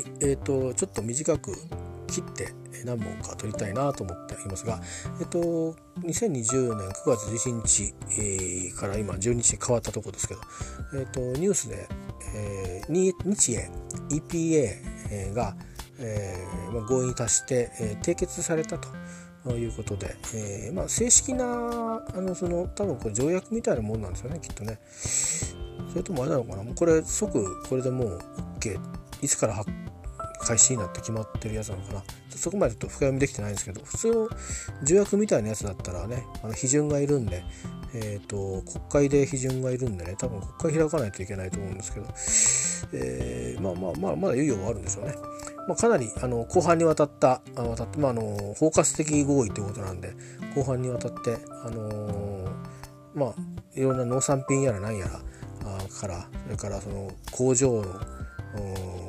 いえーと、ちょっと短く切って何本か撮りたいなと思っていますが、えっ、ー、と、2020年9月11日、えー、から今12日変わったところですけど、えっ、ー、と、ニュースで、えー、日英 EPA が、えーまあ、合意に達して、えー、締結されたと。いうことで、えーまあ、正式なあのその多分これ条約みたいなもんなんですよねきっとねそれともあれなのかな？もうこれ即これでもう OK いつから開始になって決まってるやつなのかな。そこまでちょっと深読みできてないんですけど普通の条約みたいなやつだったらねあの批准がいるんでえーと、国会で批准がいるんでね多分国会開かないといけないと思うんですけど、えー、まあまあまあまだ猶予はあるんでしょうね、まあ、かなりあの後半にわたったあ渡って、まあ、あの包括的合意ということなんで後半にわたってあのー、まあいろんな農産品やら何やらあからそれからその工場の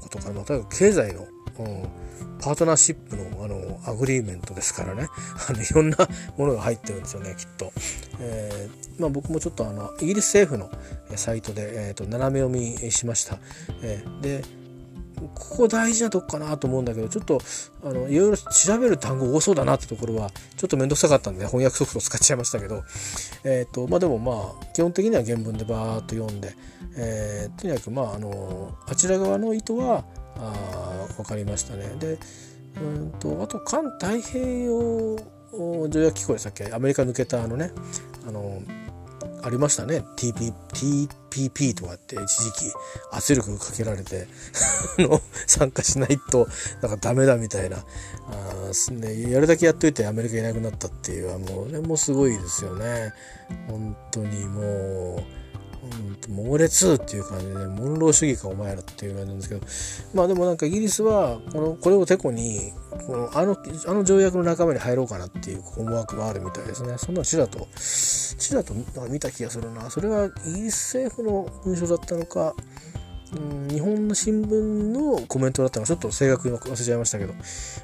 ことから、まあ、とにかく経済の、うんパートナーシップのあの agreement ですからね。あのいろんなものが入ってるんですよねきっと、えー、まあ、僕もちょっとあのイギリス政府のサイトで、えーと、斜め読みしました、えー、でここ大事なとこかなと思うんだけどちょっとあのいろいろ調べる単語多そうだなってところはちょっと面倒くさかったんで翻訳ソフト使っちゃいましたけど、えーとまあ、でもまあ基本的には原文でバーッと読んで、えー、とにかくまああのあちら側の意図はあ分かりましたね。でうんとあと環太平洋条約機構でしたっけ？アメリカ抜けたあのねあのありましたね TP TPP とかって一時期圧力かけられて 参加しないとなんかダメだみたいなあ、ね、やるだけやっといてアメリカいなくなったっていうのはもうねもうすごいですよね本当にもう。うん、猛烈っていう感じで、モンロー主義かお前らっていう感じなんですけど、まあでもなんかイギリスは、この、これをてこに、この、あの、あの条約の仲間に入ろうかなっていう思惑があるみたいですね。そんなのちらと、ちらと見た気がするな。それはイギリス政府の文書だったのか、うん、日本の新聞のコメントだったのか、ちょっと正確に忘れちゃいましたけど。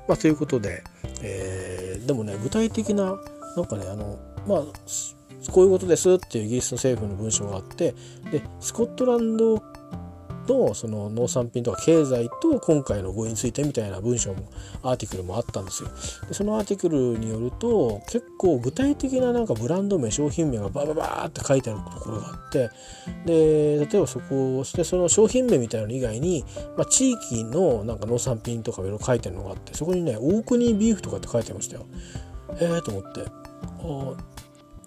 まあということで、えー、でもね、具体的な、なんかね、あの、まあ、こういうことですっていうイギリスの政府の文書があってでスコットランドのその農産品とか経済と今回の合意についてみたいな文章もアーティクルもあったんですよ。でそのアーティクルによると結構具体的ななんかブランド名商品名がバババーって書いてあるところがあってで例えばそこをしてその商品名みたいなの以外に、まあ、地域のなんか農産品とかいろいろ書いてるのがあってそこにね大国ビーフとかって書いてましたよ。ええー、と思ってあ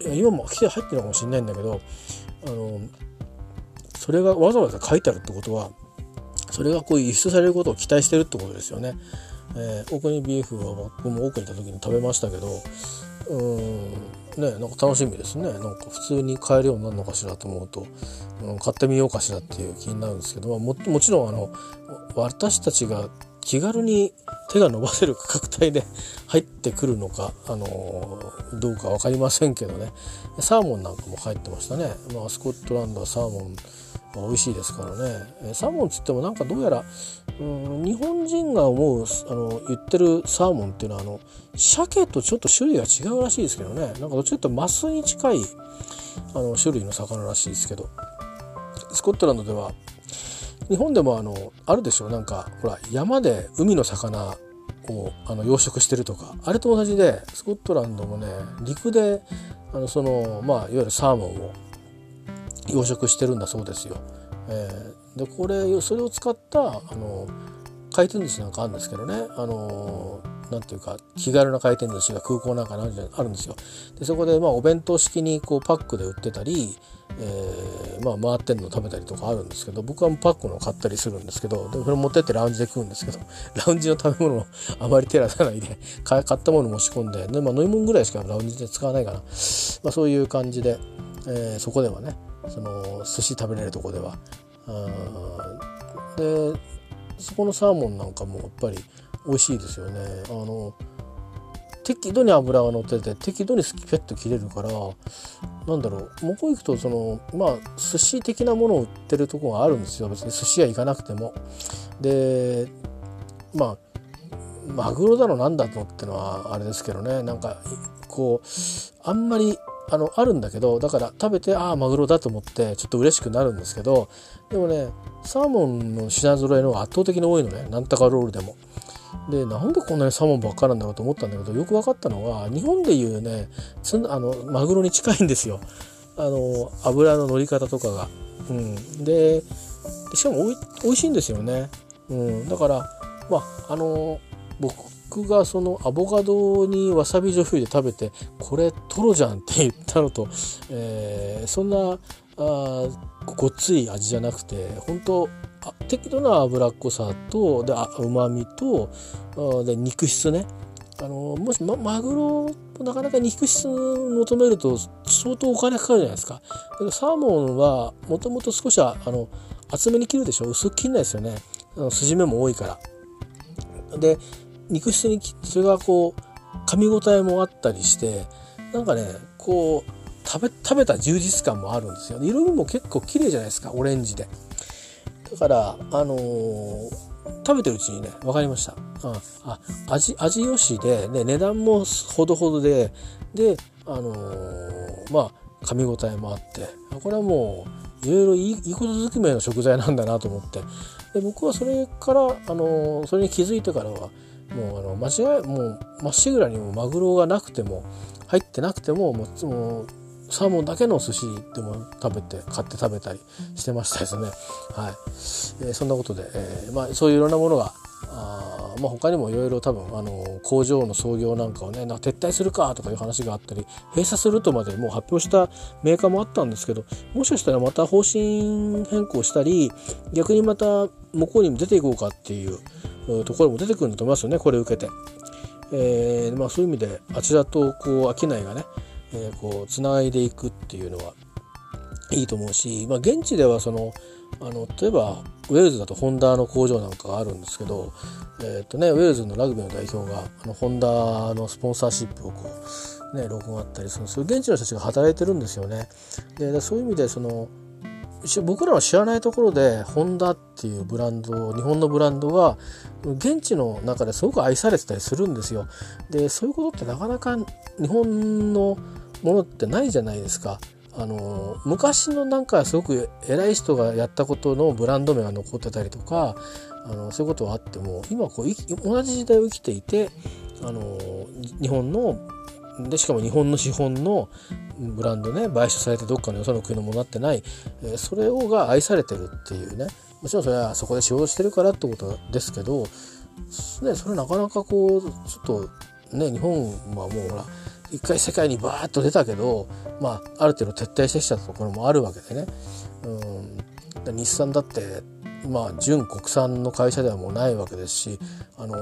今も来て入ってるかもしれないんだけどあのそれがわざわざ書いてあるってことはそれがこう輸出されることを期待してるってことですよね。えー、オークニビーフは僕も奥に行った時に食べましたけどうんねなんか楽しみですねなんか普通に買えるようになるのかしらと思うと、うん、買ってみようかしらっていう気になるんですけど、まあ、ももちろんあの私たちが気軽に手が伸ばせる価格帯で 入ってくるのか、あのー、どうか分かりませんけどね。サーモンなんかも入ってましたね、まあ、スコットランドはサーモン美味しいですからね。サーモンつってもなんかどうやら、うん、日本人が思うあの言ってるサーモンっていうのはあの鮭とちょっと種類が違うらしいですけどね。なんかどっちかというとマスに近いあの種類の魚らしいですけどスコットランドでは日本でもあのあるでしょなんかほら山で海の魚をあの養殖してるとか。あれと同じでスコットランドもね陸であのそのまあいわゆるサーモンを養殖してるんだそうですよ。えー、でこれそれを使ったあの回転寿司なんかあるんですけどね。あのなんていうか気軽な回転寿司が空港なんかにあるんですよ。でそこでまあお弁当式にこうパックで売ってたり、えー、まあ回ってんの食べたりとかあるんですけど僕はパックの買ったりするんですけどでそれ持ってってラウンジで食うんですけど ラウンジの食べ物を あまり手出さないで 買ったもの持ち込んでで、まあ、飲み物ぐらいしかラウンジで使わないかな、まあ、そういう感じで、えー、そこではねその寿司食べれるとこでは。でそこのサーモンなんかもやっぱり美味しいですよね。あの適度に油が乗ってて適度にスキペッと切れるからなんだろう向こう行くとそのまあ寿司的なものを売ってるとこがあるんですよ別に寿司屋行かなくても。でまあマグロだろなんだとってのはあれですけどねなんかこうあんまりあのあるんだけどだから食べてああマグロだと思ってちょっと嬉しくなるんですけどでもねサーモンの品揃えの方が圧倒的に多いのねなんとかロールでも。でなんでこんなにサーモンばっかなんだろうと思ったんだけどよく分かったのは日本でいうねあのマグロに近いんですよあの油の乗り方とかが。うん、でしかもおい美味しいんですよね。うん、だからまああの僕がそのアボカドにわさび醤油で食べてこれトロじゃんって言ったのと、えー、そんなあごっつい味じゃなくて本当適度な脂っこさとでうまみとで肉質ねあのもし、ま、マグロもなかなか肉質求めると相当お金かかるじゃないですか。けどサーモンはもともと少しはあの厚めに切るでしょ薄く切んないですよね。筋目も多いから。で肉質にそれがこう噛み応えもあったりしてなんかねこう食べ食べた充実感もあるんですよ、ね、色味も結構綺麗じゃないですかオレンジでだからあのー、食べてるうちにね分かりました、うん、あ味味よしで、ね、値段もほどほどでであのー、まあ噛み応えもあってこれはもういろいろいいことずくめの食材なんだなと思って。で僕はそれからあのー、それに気づいてからはもうあの間違いもうまっしぐらにもマグロがなくても入ってなくてももうもうサーモンだけの寿司でも食べて買って食べたりしてましたですね。はいえー、そんなことで、えーまあ、そういういろんなものがあ、まあ、他にもいろいろ多分あの工場の創業なんかをねな撤退するかとかいう話があったり閉鎖するとまでもう発表したメーカーもあったんですけどもしかしたらまた方針変更したり逆にまた向こうにも出ていこうかっていうところも出てくるんだと思いますよねこれを受けて。えーまあ、そういう意味であちらとこう商いがね、えー、こうつないでいくっていうのはいいと思うし、まあ、現地ではそのあの例えばウェールズだとホンダの工場なんかがあるんですけど、えーとね、ウェールズのラグビーの代表があのホンダのスポンサーシップをこう、ね、録音あったりするそういう現地の人たちが働いてるんですよね。でそういう意味でその僕らは知らないところでホンダっていうブランド日本のブランドが現地の中ですごく愛されてたりするんですよ。でそういうことってなかなか日本のものってないじゃないですか。あの昔のなんかすごく偉い人がやったことのブランド名が残ってたりとかあのそういうことはあっても今こう同じ時代を生きていてあの日本のでしかも日本の資本のブランドね買収されてどっかのよその国のものになってない、え、それをが愛されてるっていうねもちろんそれはそこで仕事してるからってことですけど、ね、それなかなかこうちょっとね日本はもうほら一回世界にバーッと出たけど、まあ、ある程度撤退してきたところもあるわけでね。うん、日産だってまあ純国産の会社ではもうないわけですしあの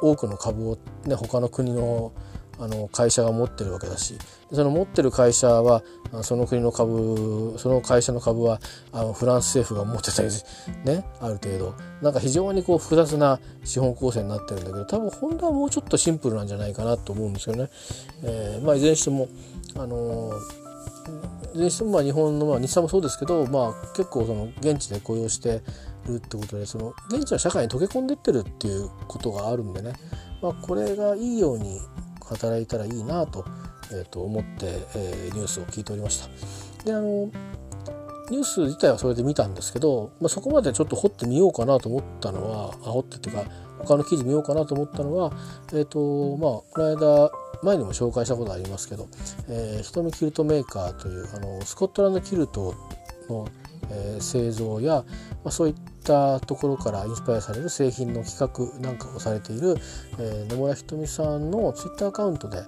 多くの株を、ね、他の国のあの会社が持ってるわけだし。その持ってる会社はその国の株その会社の株はあのフランス政府が持ってたりねある程度。なんか非常にこう複雑な資本構成になってるんだけど多分ホンダはもうちょっとシンプルなんじゃないかなと思うんですよね。えー、まあいずれにしてもあのいずれにしてもまあ日本の、まあ、日産もそうですけど、まあ、結構その現地で雇用してるってことでその現地の社会に溶け込んでってるっていうことがあるんでね、まあ、これがいいように働いたらいいなと,、えー、と思って、えー、ニュースを聞いておりました。であのニュース自体はそれで見たんですけど、まあ、そこまでちょっと掘ってみようかなと思ったのはあ掘ってっていうか他の記事見ようかなと思ったのはえっ、ー、とまあこの間前にも紹介したことありますけど、えー、瞳キルトメーカーというあのスコットランドキルトの、えー、製造や、まあ、そういったったところからインスパイアされる製品の企画なんかをされている、えー、野村ひとみさんのツイッターアカウントで、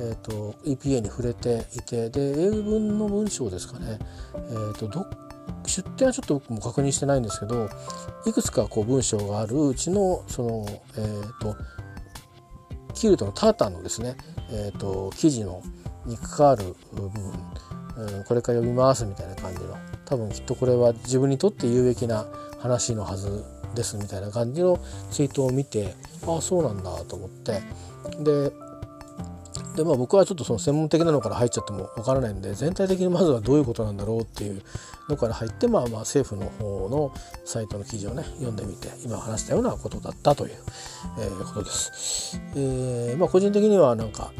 えーと、EPA に触れていてで英文の文章ですかね、えーと、ど出典はちょっと僕も確認してないんですけどいくつかこう文章があるうちのその、えーと、キルトのタータンのですね、えー、と生地のに関わる部分、うん、これから読みますみたいな感じの多分きっとこれは自分にとって有益な話のはずですみたいな感じのツイートを見てああそうなんだと思ってででまあ僕はちょっとその専門的なのから入っちゃってもわからないんで全体的にまずはどういうことなんだろうっていうのから入ってまあまあ政府の方のサイトの記事をね読んでみて今話したようなことだったという、えー、ことです。えー、まあ個人的にはなんか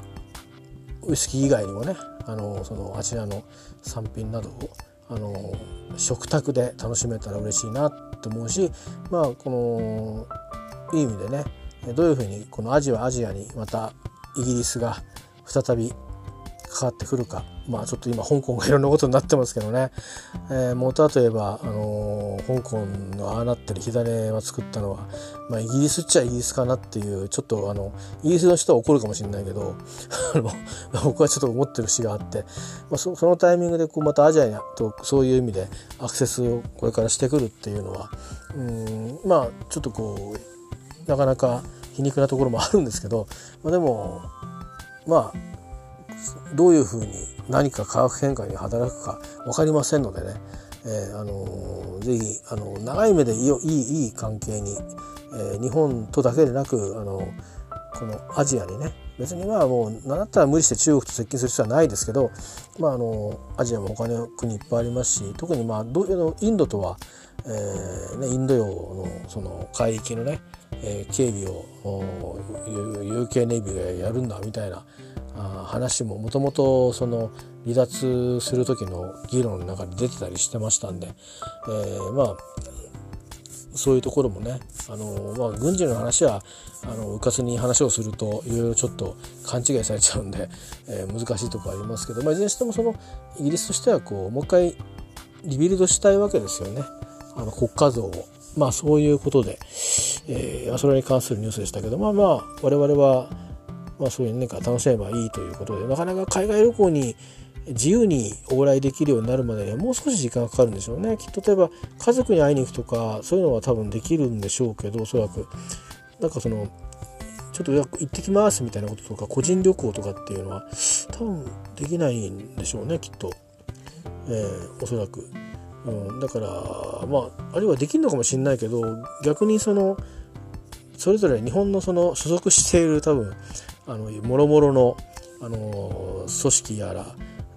ウイスキー以外にもねあのそのあちらの産品などをあの食卓で楽しめたら嬉しいなと思うしまあこのいい意味でねどういうふうにこのアジアアジアにまたイギリスが再びかかってくるか。まあちょっと今香港がいろんなことになってますけどね、えー、もう例えば、あのー、香港のああなってる火種は作ったのは、まあ、イギリスっちゃイギリスかなっていうちょっとあのイギリスの人は怒るかもしれないけど あの僕はちょっと思ってる節があって、まあ、そのタイミングでこうまたアジアにとそういう意味でアクセスをこれからしてくるっていうのはうんまあちょっとこうなかなか皮肉なところもあるんですけど、まあ、でもまあどういうふうに何か化学変化に働くか分かりませんのでね、えー、あのー、ぜひあの長い目でいいいい関係に、えー、日本とだけでなくあのこのアジアにね。別にまあもう何だったら無理して中国と接近する必要はないですけど、まあ、あのアジアも他の国いっぱいありますし特にまあどインドとは、えーね、インド洋のその海域のね、えー、警備を UK ネイビーがやるんだみたいな話ももともとその離脱する時の議論の中で出てたりしてましたんで、えー、まあそういうところもねあの、まあ、軍事の話はあのうかつに話をするといろいろちょっと勘違いされちゃうんで、えー、難しいとこありますけど、まあ、いずれにしてもそのイギリスとしてはこうもう一回リビルドしたいわけですよねあの国家像を。まあそういうことで、えー、それに関するニュースでしたけどまあまあ我々はまあ、そういう何か楽しめばいいということでなかなか海外旅行に自由に往来できるようになるまでにはもう少し時間がかかるんでしょうね。きっと例えば家族に会いに行くとかそういうのは多分できるんでしょうけどおそらくなんかそのちょっと行ってきますみたいなこととか個人旅行とかっていうのは多分できないんでしょうねきっと、えー、おそらく、うん、だからまああるいはできるのかもしれないけど逆にそのそれぞれ日本のその所属している多分あのもろもろのあの組織やら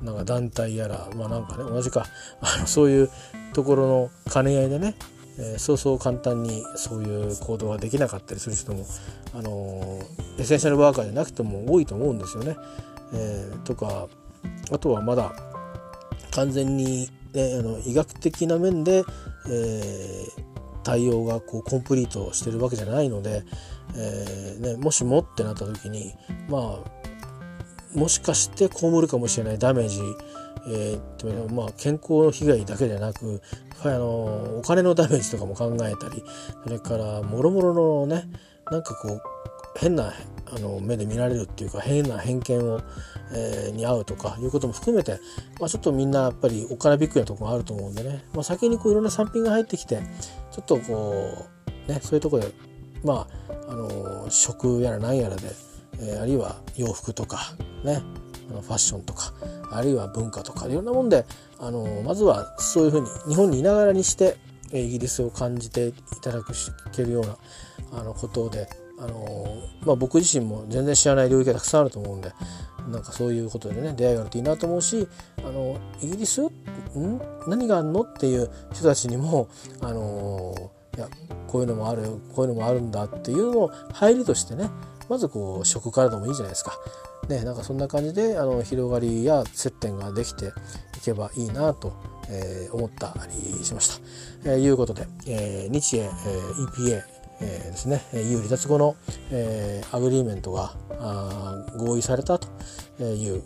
なんか団体やらまあなんかね同じか あのそういうところの兼ね合いでね、えー、そうそう簡単にそういう行動ができなかったりする人もあのエッセンシャルワーカーじゃなくても多いと思うんですよね。えー、とかあとはまだ完全に、ね、あの医学的な面で、えー、対応がこうコンプリートしてるわけじゃないので、えーね、もしもってなった時にまあもしかして被るかもしれないダメージ、えーまあ、健康の被害だけでなくあのお金のダメージとかも考えたりそれからもろもろのねなんかこう変なあの目で見られるっていうか変な偏見を、えー、に合うとかいうことも含めて、まあ、ちょっとみんなやっぱりお金びっくりなところがあると思うんでね、まあ、先にこういろんな産品が入ってきてちょっとこうねそういうとこでまああの食やら何やらで、えー、あるいは洋服とかねあのファッションとかあるいは文化とかいろんなもんであのまずはそういうふうに日本にいながらにしてイギリスを感じていただくけるようなあのことであのまあ、僕自身も全然知らない領域がたくさんあると思うんでなんかそういうことでね出会いがあるといいなと思うしあのイギリス？ん？何があるのっていう人たちにもあのいやこういうのもあるこういうのもあるんだっていうのを入りとしてねまずこう食からでもいいじゃないですか。ね、なんかそんな感じであの広がりや接点ができていけばいいなと、えー、思ったりしました。えー、いうことで、えー、日英、えー、EPA えー、ですね EU 離脱後の、えー、 agreement が合意されたという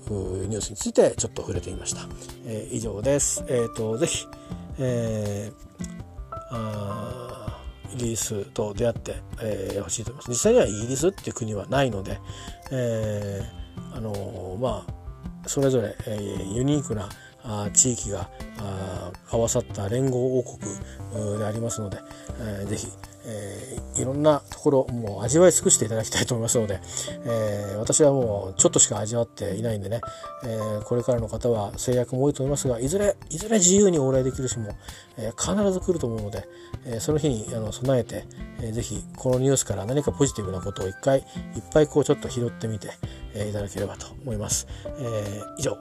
ニュースについてちょっと触れてみました。えー、以上です。えーと、ぜひ、えー、イギリスと出会ってほ、えー、しいと思います。実際にはイギリスっていう国はないので、えー、あのまあそれぞれ、えー、ユニークなあ地域があ合わさった連合王国でありますので、えー、ぜひえー、いろんなところもう味わい尽くしていただきたいと思いますので、えー、私はもうちょっとしか味わっていないんでね、えー、これからの方は制約も多いと思いますがいずれいずれ自由に往来できる日も、え必ず来ると思うので、えその日にあの備えて、えー、ぜひこのニュースから何かポジティブなことを一回いっぱいこうちょっと拾ってみて、えいただければと思います。え以上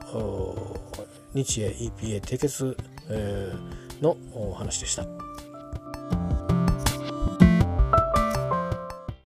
日英 EPA 締結、えのお話でした。